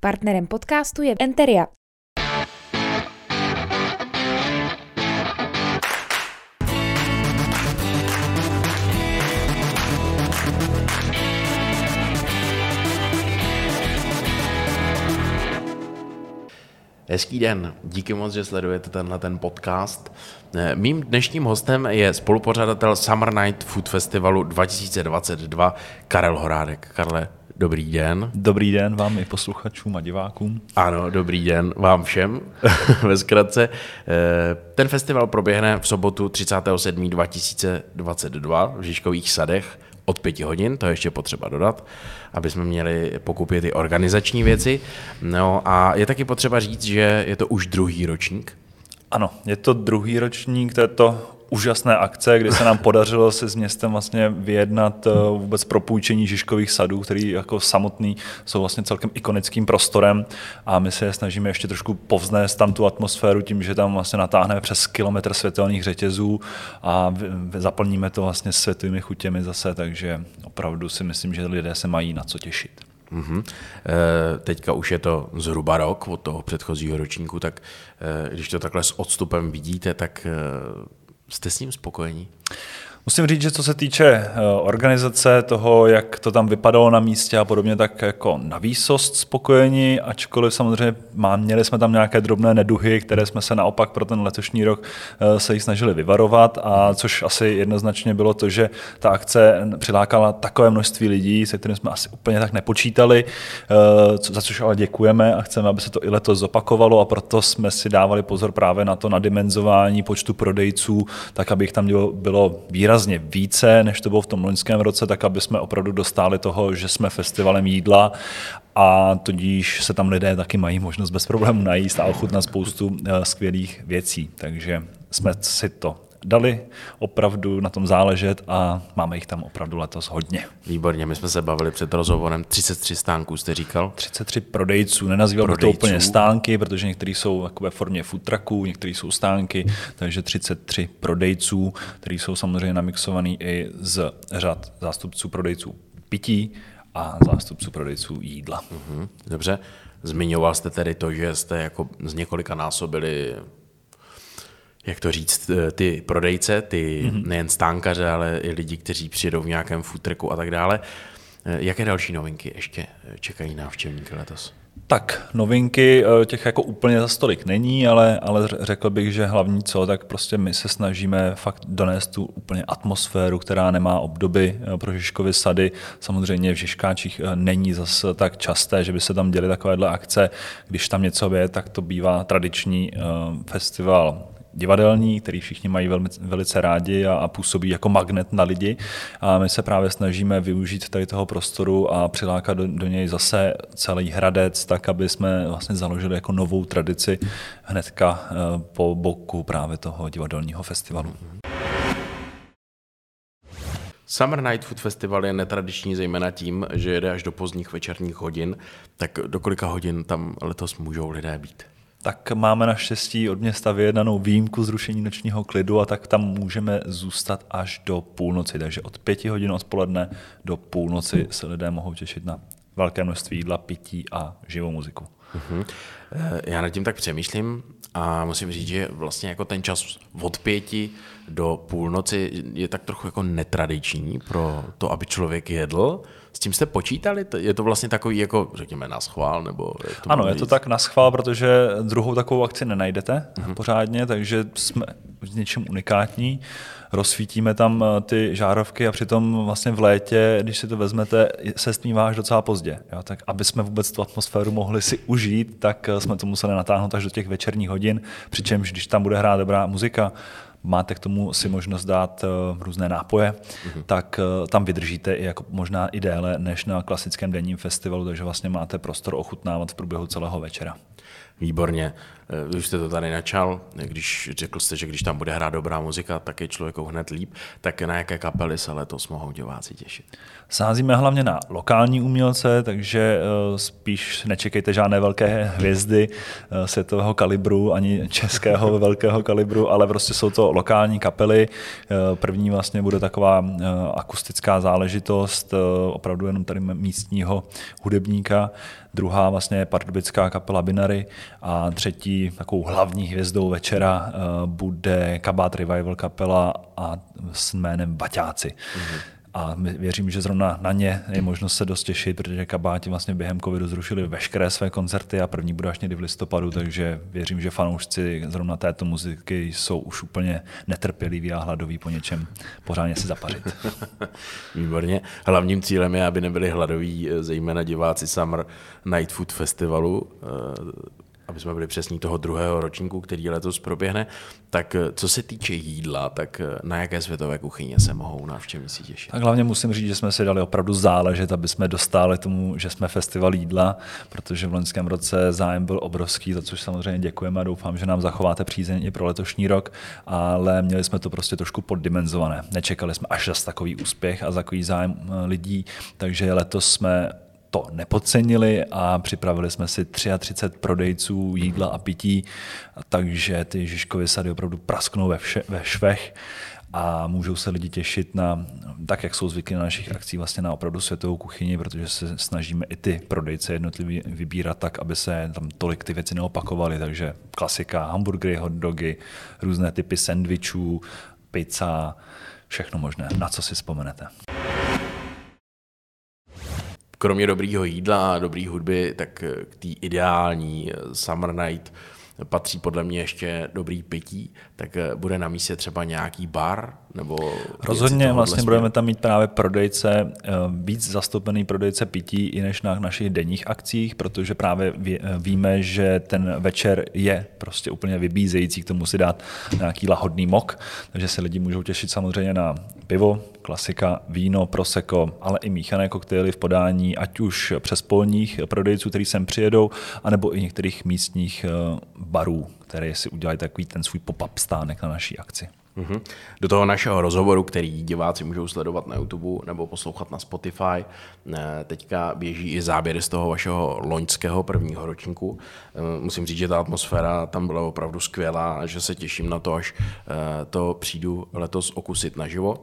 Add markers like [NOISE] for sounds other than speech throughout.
Partnerem podcastu je Enteria. Hezký den, díky moc, že sledujete tenhle ten podcast. Eh, Mým dnešním hostem je spolupořadatel Summer Night Food Festivalu 2022 Karel Horádek. Karle, dobrý den. Dobrý den vám i posluchačům a divákům. Ano, dobrý den vám všem, [LAUGHS] ve zkratce. Eh, Ten festival proběhne v sobotu 37. 2022 v Žižkových sadech od pěti hodin, to je ještě potřeba dodat, aby jsme měli pokupit ty organizační věci. No a je taky potřeba říct, že je to už druhý ročník. Ano, je to druhý ročník této úžasné akce, kdy se nám podařilo se s městem vlastně vyjednat eh, vůbec propůjčení Žižkových sadů, který jako samotný jsou vlastně celkem ikonickým prostorem a my se je snažíme ještě trošku povznést tam tu atmosféru tím, že tam vlastně natáhneme přes kilometr světelných řetězů a zaplníme to vlastně světovými chutěmi zase, takže opravdu si myslím, že lidé se mají na co těšit. Mm-hmm. Teďka už je to zhruba rok od toho předchozího ročníku, tak eh, když to takhle s odstupem vidíte, tak Jste s ním spokojení? Musím říct, že co se týče eh, organizace toho, jak to tam vypadalo na místě a podobně, tak jako na výsost spokojení, ačkoliv samozřejmě má, měli jsme tam nějaké drobné neduhy, které jsme se naopak pro ten letošní rok eh, se jich snažili vyvarovat. A což asi jednoznačně bylo to, že ta akce přilákala takové množství lidí, se kterým jsme asi úplně tak nepočítali, eh, za což ale děkujeme a chceme, aby se to i letos zopakovalo. A proto jsme si dávali pozor právě na to nadimenzování počtu prodejců, tak aby jich tam bylo výrazně výrazně více, než to bylo v tom loňském roce, tak aby jsme opravdu dostali toho, že jsme festivalem jídla a tudíž se tam lidé taky mají možnost bez problémů najíst a ochutnat spoustu eh, skvělých věcí. Takže jsme si to dali opravdu na tom záležet a máme jich tam opravdu letos hodně. Výborně, my jsme se bavili před rozhovorem, 33 stánků jste říkal? 33 prodejců, nenazýval bych to úplně stánky, protože některý jsou ve formě food trucků, některý jsou stánky, takže 33 prodejců, kteří jsou samozřejmě namixovaný i z řad zástupců prodejců pití a zástupců prodejců jídla. Mhm, dobře, zmiňoval jste tedy to, že jste jako z několika násobili jak to říct, eh, ty prodejce, ty mm-hmm. nejen stánkaře, ale i lidi, kteří přijedou v nějakém futreku a tak dále. Eh, jaké další novinky ještě eh, čekají návštěvníky letos? Tak, novinky těch jako úplně za stolik není, ale, ale řekl bych, že hlavní co, tak prostě my se snažíme fakt donést tu úplně atmosféru, která nemá obdoby pro Žižkovy sady. Samozřejmě v Žižkáčích není zase tak časté, že by se tam děly takovéhle akce. Když tam něco je, tak to bývá tradiční festival divadelní, který všichni mají velmi, velice rádi a, a působí jako magnet na lidi. A my se právě snažíme využít tady toho prostoru a přilákat do, do něj zase celý hradec, tak aby jsme vlastně založili jako novou tradici hnedka eh, po boku právě toho divadelního festivalu. Summer Night Food Festival je netradiční zejména tím, že jede až do pozdních večerních hodin. Tak do kolika hodin tam letos můžou lidé být? Tak máme naštěstí od města vyjednanou výjimku zrušení nočního klidu a tak tam můžeme zůstat až do půlnoci. Takže od pěti hodin odpoledne do půlnoci se lidé mohou těšit na velké množství jídla, pití a živou muziku. Uh-huh. Já nad tím tak přemýšlím a musím říct, že vlastně jako ten čas od pěti do půlnoci je tak trochu jako netradiční pro to, aby člověk jedl. S tím jste počítali? Je to vlastně takový, jako řekněme, na schvál? Nebo jak to ano, je to tak na schvál, protože druhou takovou akci nenajdete uh-huh. pořádně, takže jsme v něčem unikátní. Rozsvítíme tam eh, ty žárovky a přitom vlastně v létě, když si to vezmete, se stmívá až docela pozdě. Jo? Tak aby jsme vůbec tu atmosféru mohli si užít, tak eh, jsme to museli natáhnout až do těch večerních hodin, přičemž když tam bude hrát dobrá muzika, máte k tomu si možnost dát uh, různé nápoje, mm-hmm. tak uh, tam vydržíte i jako možná i déle než na klasickém denním festivalu, takže vlastně máte prostor ochutnávat v průběhu celého večera. Výborně. Eh, už jste to tady načal, když řekl jste, že když tam bude hrát dobrá muzika, tak je člověku hned líp, tak na jaké kapely se letos mohou diváci těšit? Sázíme hlavně na lokální umělce, takže eh, spíš nečekejte žádné velké hvězdy eh, světového kalibru, ani českého [LAUGHS] velkého kalibru, ale prostě jsou to to lokální kapely. První vlastně bude taková akustická záležitost, opravdu jenom tady místního hudebníka. Druhá vlastně je pardubická kapela Binary a třetí takovou hlavní hvězdou večera bude Kabát Revival kapela a s jménem Baťáci. Mm-hmm. A věřím, že zrovna na ně je možnost se dost těšit, protože kabáti vlastně během covidu zrušili veškeré své koncerty a první bude až někdy v listopadu, takže věřím, že fanoušci zrovna této muziky jsou už úplně netrpěliví a hladoví po něčem pořádně si zapařit. [LAUGHS] Výborně. Hlavním cílem je, aby nebyli hladoví, eh, zejména diváci Summer Night Food Festivalu eh, aby jsme byli přesní toho druhého ročníku, který letos proběhne, tak eh, co se týče jídla, tak eh, na jaké světové kuchyně se mohou návštěvníci těšit? Tak hlavně musím říct, že jsme si dali opravdu záležet, aby jsme dostali tomu, že jsme festival jídla, protože v loňském roce zájem byl obrovský, za což samozřejmě děkujeme a doufám, že nám zachováte přízeň i pro letošní rok, ale měli jsme to prostě trošku poddimenzované. Nečekali jsme až zas takový úspěch a takový zájem eh, lidí, takže letos jsme to nepodcenili a připravili jsme si 33 prodejců jídla a pití, takže ty Žižkovy sady opravdu prasknou ve, vše, ve švech a můžou se lidi těšit na, tak jak jsou zvyklí na našich akcí, vlastně na opravdu světovou kuchyni, protože se snažíme i ty prodejce jednotlivě vybírat tak, aby se tam tolik ty věci neopakovaly, takže klasika, hamburgery, hot dogy, různé typy sendvičů, pizza, všechno možné, na co si vzpomenete kromě dobrýho jídla a dobrý hudby, tak eh, k té ideální eh, Summer Night patří podle mě ještě dobrý pití, tak eh, bude na místě třeba nějaký bar, nebo Rozhodně vlastně směru. budeme tam mít právě prodejce, víc zastoupený prodejce pití i než na našich denních akcích, protože právě víme, že ten večer je prostě úplně vybízející k tomu si dát nějaký lahodný mok, takže se lidi můžou těšit samozřejmě na pivo, klasika, víno, proseko, ale i míchané koktejly v podání, ať už přes polních prodejců, kteří sem přijedou, anebo i některých místních eh, barů, které si udělají takový ten svůj pop-up stánek na naší akci. Mm-hmm. Do toho našeho rozhovoru, který diváci můžou sledovat na YouTube nebo poslouchat na Spotify, eh, teďka běží i záběry z toho vašeho loňského prvního ročníku. Eh, musím říct, že ta atmosféra tam byla opravdu skvělá a že se těším na to, až to přijdu letos okusit naživo.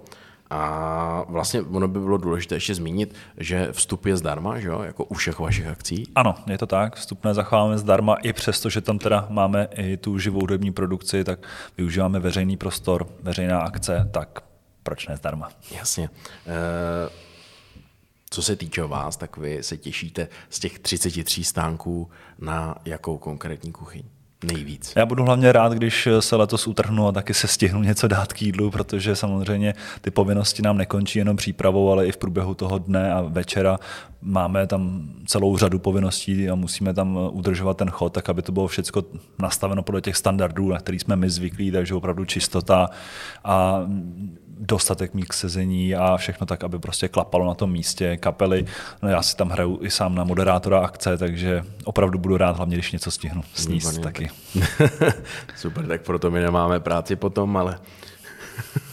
A vlastně ono by bylo důležité ještě zmínit, že vstup je zdarma, že jo? jako u všech vašich akcí. Ano, je to tak. Vstupné zachováváme zdarma, i přesto, že tam teda máme i tu živou hudební produkci, tak využíváme veřejný prostor, veřejná akce, tak proč ne zdarma? Jasně. E- co se týče vás, tak vy se těšíte z těch 33 stánků na jakou konkrétní kuchyň? Nejvíc. Já budu hlavně rád, když se letos utrhnu a taky se stihnu něco dát k jídlu, protože samozřejmě ty povinnosti nám nekončí jenom přípravou, ale i v průběhu toho dne a večera máme tam celou řadu povinností a musíme tam udržovat ten chod, tak aby to bylo všechno nastaveno podle těch standardů, na který jsme my zvyklí, takže opravdu čistota a dostatek míst sezení a všechno tak, aby prostě klapalo na tom místě. Kapely, no já si tam hraju i sám na moderátora akce, takže opravdu budu rád, hlavně když něco stihnu sníst Výborně, taky. [LAUGHS] Super, tak proto my nemáme práci potom, ale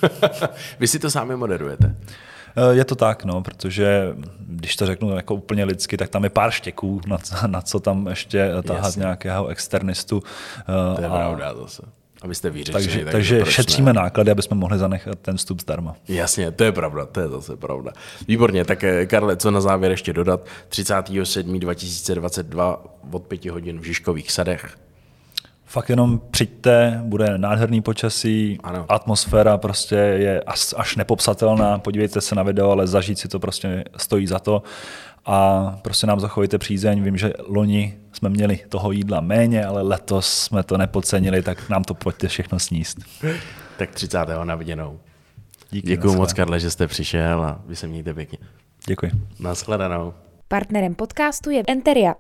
[LAUGHS] vy si to sami moderujete. Eh, je to tak, no, protože když to řeknu jako úplně lidsky, tak tam je pár štěků, na, na co tam ještě tahat Jasně. nějakého externistu. To je a, pravda zase abyste vyřešili. Takže, takže, takže šetříme ne? náklady, aby jsme mohli zanechat ten vstup zdarma. Jasně, to je pravda, to je zase pravda. Výborně, tak eh, Karle, co na závěr ještě dodat? 37. 2022 od 5 hodin v Žižkových sadech. Fakt jenom přijďte, bude nádherný počasí, ano. atmosféra prostě je až, až nepopsatelná, podívejte se na video, ale zažít si to prostě stojí za to a prostě nám zachovejte přízeň. Vím, že loni jsme měli toho jídla méně, ale letos jsme to nepodcenili, tak nám to pojďte všechno sníst. Tak 30. na viděnou. Díky, Děkuji moc, Karle, že jste přišel a vy se mějte pěkně. Děkuji. Naschledanou. Partnerem podcastu je Enteria,